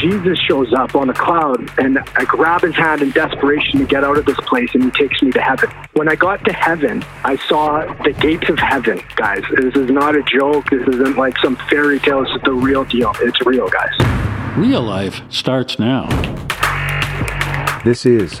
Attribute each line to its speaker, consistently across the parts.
Speaker 1: Jesus shows up on a cloud and I grab his hand in desperation to get out of this place and he takes me to heaven. When I got to heaven, I saw the gates of heaven, guys. This is not a joke. This isn't like some fairy tale. This is the real deal. It's real, guys.
Speaker 2: Real life starts now.
Speaker 3: This is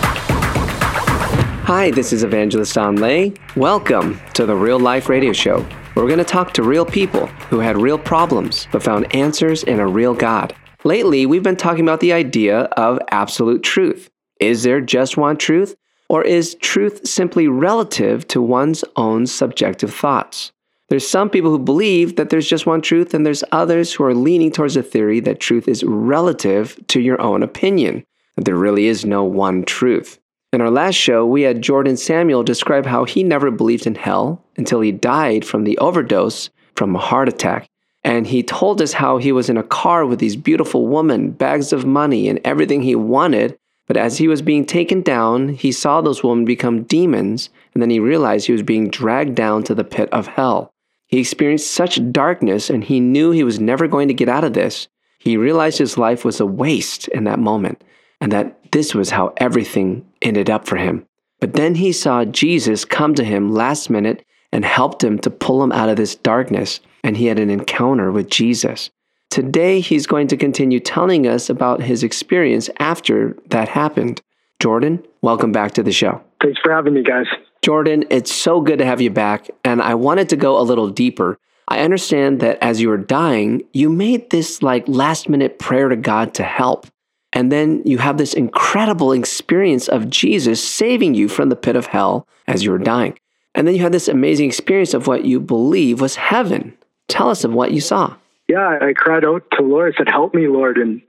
Speaker 4: Hi, this is Evangelist Anh Le. Welcome to the Real Life Radio Show. We're going to talk to real people who had real problems but found answers in a real God. Lately, we've been talking about the idea of absolute truth. Is there just one truth? Or is truth simply relative to one's own subjective thoughts? There's some people who believe that there's just one truth, and there's others who are leaning towards the theory that truth is relative to your own opinion, that there really is no one truth. In our last show, we had Jordan Samuel describe how he never believed in hell until he died from the overdose from a heart attack. And he told us how he was in a car with these beautiful women, bags of money, and everything he wanted. But as he was being taken down, he saw those women become demons, and then he realized he was being dragged down to the pit of hell. He experienced such darkness, and he knew he was never going to get out of this. He realized his life was a waste in that moment and that this was how everything ended up for him. But then he saw Jesus come to him last minute and helped him to pull him out of this darkness, and he had an encounter with Jesus. Today, he's going to continue telling us about his experience after that happened. Jordan, welcome back to the show.
Speaker 1: Thanks for having me, guys.
Speaker 4: Jordan, it's so good to have you back, and I wanted to go a little deeper. I understand that as you were dying, you made this like last minute prayer to God to help. And then you have this incredible experience of Jesus saving you from the pit of hell as you were dying. And then you had this amazing experience of what you believe was heaven. Tell us of what you saw.
Speaker 1: Yeah, I cried out to Lord. I said, Help me, Lord. And,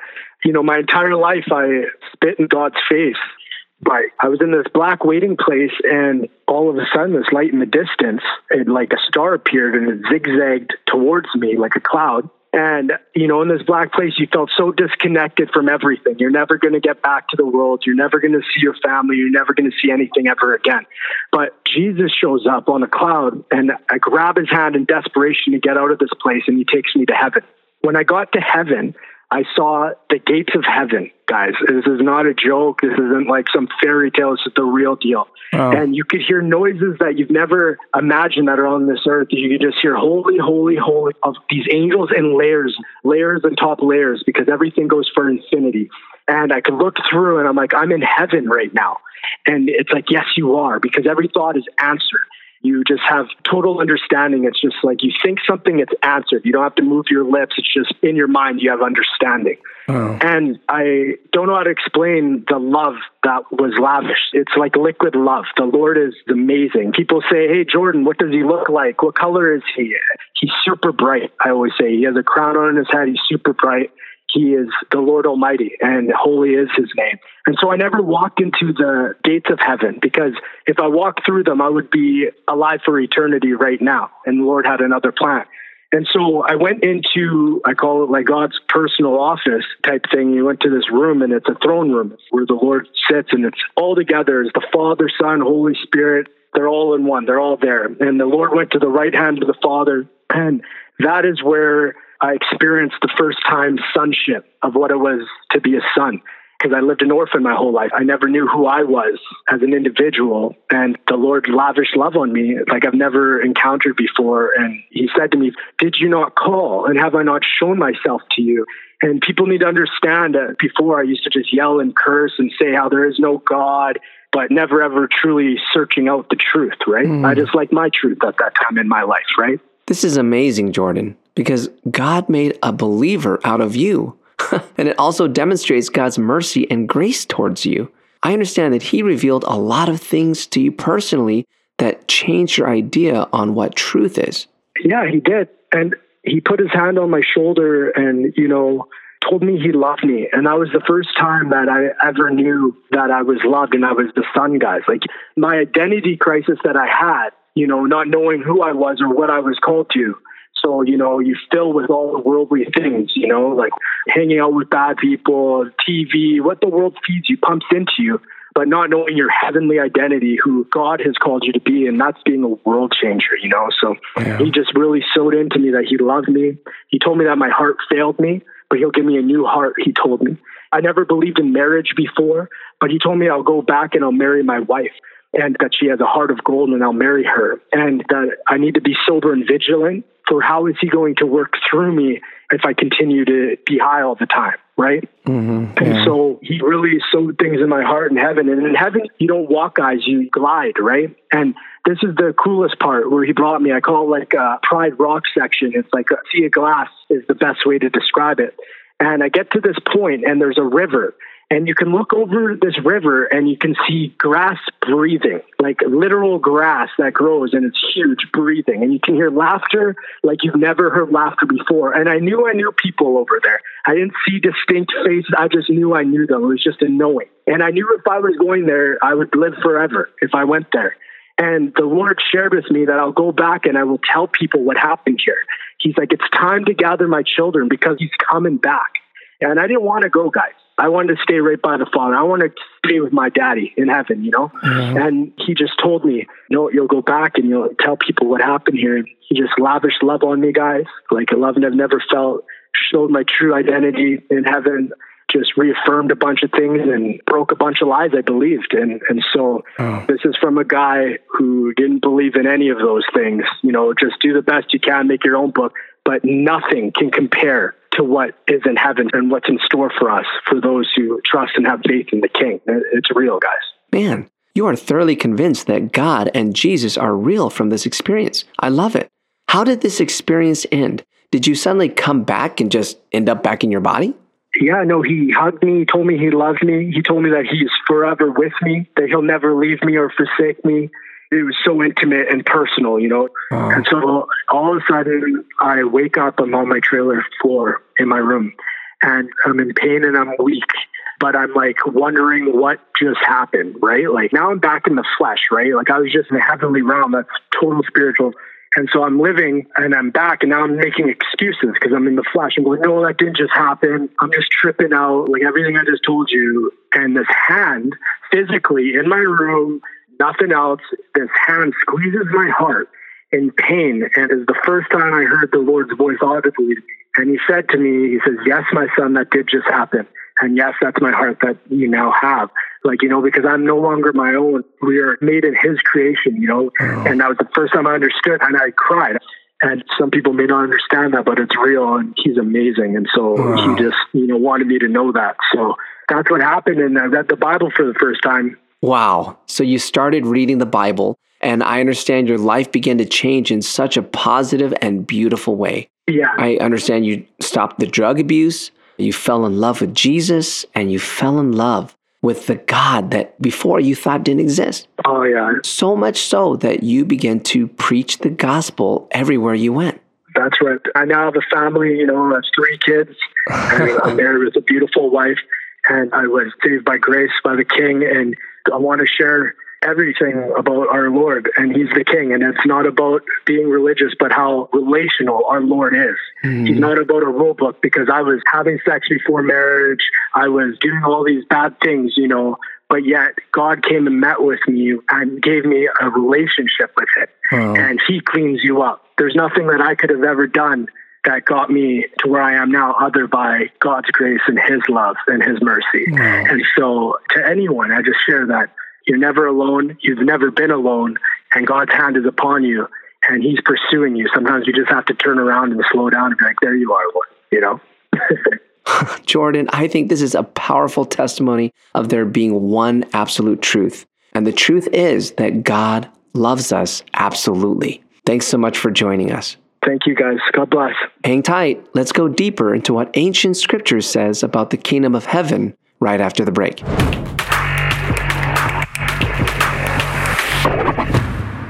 Speaker 1: you know, my entire life I spit in God's face. But I was in this black waiting place, and all of a sudden, this light in the distance, it like a star appeared and it zigzagged towards me like a cloud. And, you know, in this black place, you felt so disconnected from everything. You're never going to get back to the world. You're never going to see your family. You're never going to see anything ever again. But Jesus shows up on a cloud, and I grab his hand in desperation to get out of this place, and he takes me to heaven. When I got to heaven, I saw the gates of heaven, guys. This is not a joke. This isn't like some fairy tale. This is the real deal. Oh. And you could hear noises that you've never imagined that are on this earth. You could just hear holy, holy, holy of these angels in layers, layers and top layers, because everything goes for infinity. And I could look through and I'm like, I'm in heaven right now. And it's like, yes, you are, because every thought is answered you just have total understanding. It's just like you think something, it's answered. You don't have to move your lips. It's just in your mind, you have understanding. Oh. And I don't know how to explain the love that was lavished. It's like liquid love. The Lord is amazing. People say, Hey, Jordan, what does he look like? What color is he? He's super bright. I always say he has a crown on his head. He's super bright. He is the Lord Almighty, and holy is his name. And so I never walked into the gates of heaven because if I walked through them, I would be alive for eternity right now. And the Lord had another plan. And so I went into, I call it like God's personal office type thing. You went to this room and it's a throne room where the Lord sits and it's all together as the Father, Son, Holy Spirit. They're all in one. They're all there. And the Lord went to the right hand of the Father. And that is where I experienced the first time sonship of what it was to be a son because I lived an orphan my whole life. I never knew who I was as an individual. And the Lord lavished love on me like I've never encountered before. And He said to me, Did you not call? And have I not shown myself to you? And people need to understand that before I used to just yell and curse and say how there is no God, but never ever truly searching out the truth, right? Mm. I just like my truth at that time in my life, right?
Speaker 4: This is amazing, Jordan because God made a believer out of you. and it also demonstrates God's mercy and grace towards you. I understand that He revealed a lot of things to you personally that changed your idea on what truth is.
Speaker 1: Yeah, He did. And He put His hand on my shoulder and, you know, told me he loved me. And that was the first time that I ever knew that I was loved and I was the son, guys. Like my identity crisis that I had, you know, not knowing who I was or what I was called to. So, you know, you fill with all the worldly things, you know, like hanging out with bad people, TV, what the world feeds you, pumps into you but not knowing your heavenly identity, who God has called you to be, and that's being a world changer, you know. So yeah. he just really sowed into me that he loved me. He told me that my heart failed me, but he'll give me a new heart, he told me. I never believed in marriage before, but he told me I'll go back and I'll marry my wife and that she has a heart of gold and I'll marry her. And that I need to be sober and vigilant for how is he going to work through me if I continue to be high all the time, right? Mm-hmm, and yeah. so he really sowed things in my heart in heaven. And in heaven, you don't walk, guys, you glide, right? And this is the coolest part where he brought me. I call it like a Pride Rock section. It's like a sea of glass is the best way to describe it. And I get to this point, and there's a river and you can look over this river and you can see grass breathing, like literal grass that grows and it's huge breathing. And you can hear laughter like you've never heard laughter before. And I knew I knew people over there. I didn't see distinct faces. I just knew I knew them. It was just a knowing. And I knew if I was going there, I would live forever if I went there. And the Lord shared with me that I'll go back and I will tell people what happened here. He's like, it's time to gather my children because he's coming back. And I didn't want to go, guys. I wanted to stay right by the Father. I wanted to stay with my daddy in heaven, you know? Mm-hmm. And he just told me, you know, you'll go back and you'll tell people what happened here. And he just lavished love on me, guys, like a love I've never felt, showed my true identity in heaven, just reaffirmed a bunch of things and broke a bunch of lies I believed. And, and so oh. this is from a guy who didn't believe in any of those things. You know, just do the best you can, make your own book, but nothing can compare to what is in heaven and what's in store for us for those who trust and have faith in the King. It's real, guys.
Speaker 4: Man, you are thoroughly convinced that God and Jesus are real from this experience. I love it. How did this experience end? Did you suddenly come back and just end up back in your body?
Speaker 1: Yeah, no, he hugged me. He told me he loved me. He told me that he's forever with me, that he'll never leave me or forsake me it was so intimate and personal, you know. Wow. And so all of a sudden, I wake up, I'm on my trailer floor in my room, and I'm in pain and I'm weak. But I'm like wondering what just happened, right? Like now I'm back in the flesh, right? Like I was just in the heavenly realm. That's total spiritual. And so I'm living and I'm back and now I'm making excuses because I'm in the flesh. I'm going, no, that didn't just happen. I'm just tripping out, like everything I just told you. And this hand physically in my room nothing else. This hand squeezes my heart in pain. And it's the first time I heard the Lord's voice audibly. And he said to me, he says, yes, my son, that did just happen. And yes, that's my heart that you now have. Like, you know, because I'm no longer my own. We are made in his creation, you know. Oh. And that was the first time I understood and I cried. And some people may not understand that, but it's real and he's amazing. And so he just, you know, wanted me to know that. So that's what happened. And I read the Bible for the first time
Speaker 4: Wow. So you started reading the Bible, and I understand your life began to change in such a positive and beautiful way.
Speaker 1: Yeah.
Speaker 4: I understand you stopped the drug abuse, you fell in love with Jesus, and you fell in love with the God that before you thought didn't exist.
Speaker 1: Oh, yeah.
Speaker 4: So much so that you began to preach the gospel everywhere you went.
Speaker 1: That's right. I now have a family, you know, I have three kids. and I'm married with a beautiful wife. And I was saved by grace by the King. And I want to share everything about our Lord, and He's the King. And it's not about being religious, but how relational our Lord is. Mm. He's not about a rule book because I was having sex before marriage, I was doing all these bad things, you know. But yet, God came and met with me and gave me a relationship with it. Oh. And He cleans you up. There's nothing that I could have ever done that got me to where I am now, other by God's grace and His love and His mercy. Wow. And so, to anyone, I just share that you're never alone. You've never been alone, and God's hand is upon you, and He's pursuing you. Sometimes you just have to turn around and slow down and be like, "There you are, Lord." You know.
Speaker 4: Jordan, I think this is a powerful testimony of there being one absolute truth. And the truth is that God loves us absolutely. Thanks so much for joining us.
Speaker 1: Thank you, guys. God bless.
Speaker 4: Hang tight. Let's go deeper into what ancient scripture says about the kingdom of heaven right after the break.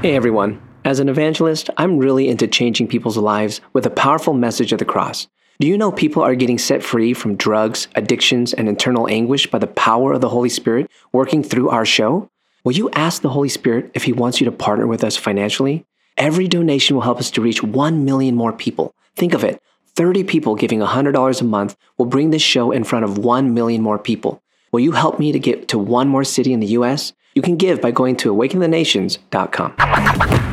Speaker 4: Hey, everyone. As an evangelist, I'm really into changing people's lives with a powerful message of the cross. Do you know people are getting set free from drugs, addictions, and internal anguish by the power of the Holy Spirit working through our show? Will you ask the Holy Spirit if He wants you to partner with us financially? Every donation will help us to reach 1 million more people. Think of it 30 people giving $100 a month will bring this show in front of 1 million more people. Will you help me to get to one more city in the U.S.? You can give by going to awakeningthenations.com.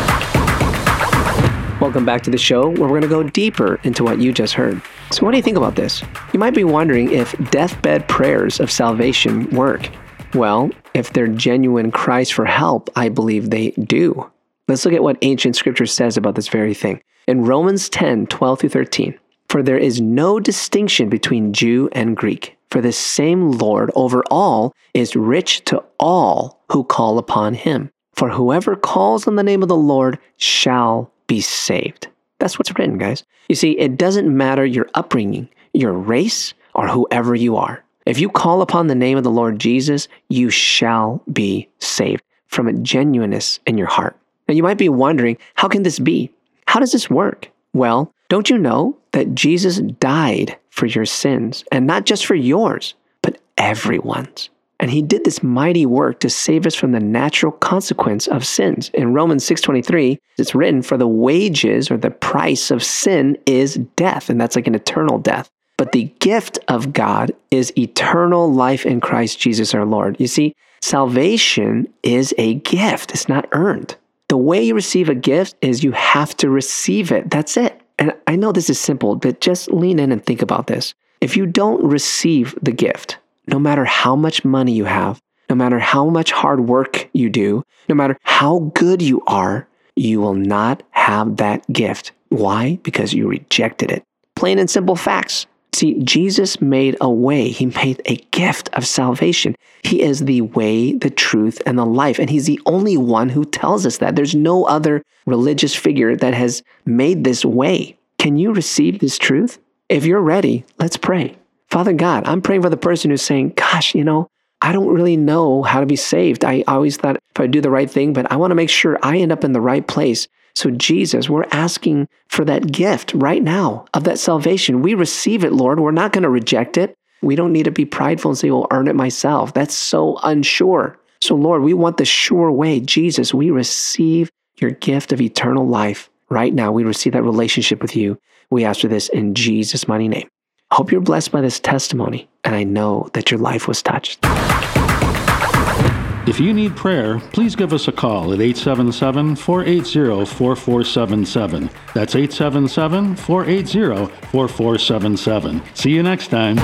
Speaker 4: Welcome back to the show where we're going to go deeper into what you just heard. So, what do you think about this? You might be wondering if deathbed prayers of salvation work. Well, if they're genuine cries for help, I believe they do. Let's look at what ancient scripture says about this very thing. In Romans 10 12 through 13, for there is no distinction between Jew and Greek, for the same Lord over all is rich to all who call upon him. For whoever calls on the name of the Lord shall be saved. That's what's written, guys. You see, it doesn't matter your upbringing, your race, or whoever you are. If you call upon the name of the Lord Jesus, you shall be saved from a genuineness in your heart. Now, you might be wondering, how can this be? How does this work? Well, don't you know that Jesus died for your sins, and not just for yours, but everyone's? And he did this mighty work to save us from the natural consequence of sins. In Romans 6:23, it's written for the wages or the price of sin is death, and that's like an eternal death. But the gift of God is eternal life in Christ Jesus our Lord. You see, salvation is a gift. It's not earned. The way you receive a gift is you have to receive it. That's it. And I know this is simple, but just lean in and think about this. If you don't receive the gift, no matter how much money you have, no matter how much hard work you do, no matter how good you are, you will not have that gift. Why? Because you rejected it. Plain and simple facts. See, Jesus made a way. He made a gift of salvation. He is the way, the truth, and the life. And He's the only one who tells us that. There's no other religious figure that has made this way. Can you receive this truth? If you're ready, let's pray. Father God, I'm praying for the person who's saying, Gosh, you know, I don't really know how to be saved. I always thought if I do the right thing, but I want to make sure I end up in the right place. So, Jesus, we're asking for that gift right now of that salvation. We receive it, Lord. We're not going to reject it. We don't need to be prideful and say, I'll earn it myself. That's so unsure. So, Lord, we want the sure way. Jesus, we receive your gift of eternal life right now. We receive that relationship with you. We ask for this in Jesus' mighty name. I hope you're blessed by this testimony, and I know that your life was touched.
Speaker 2: If you need prayer, please give us a call at 877 480 4477. That's 877 480 4477. See you next time.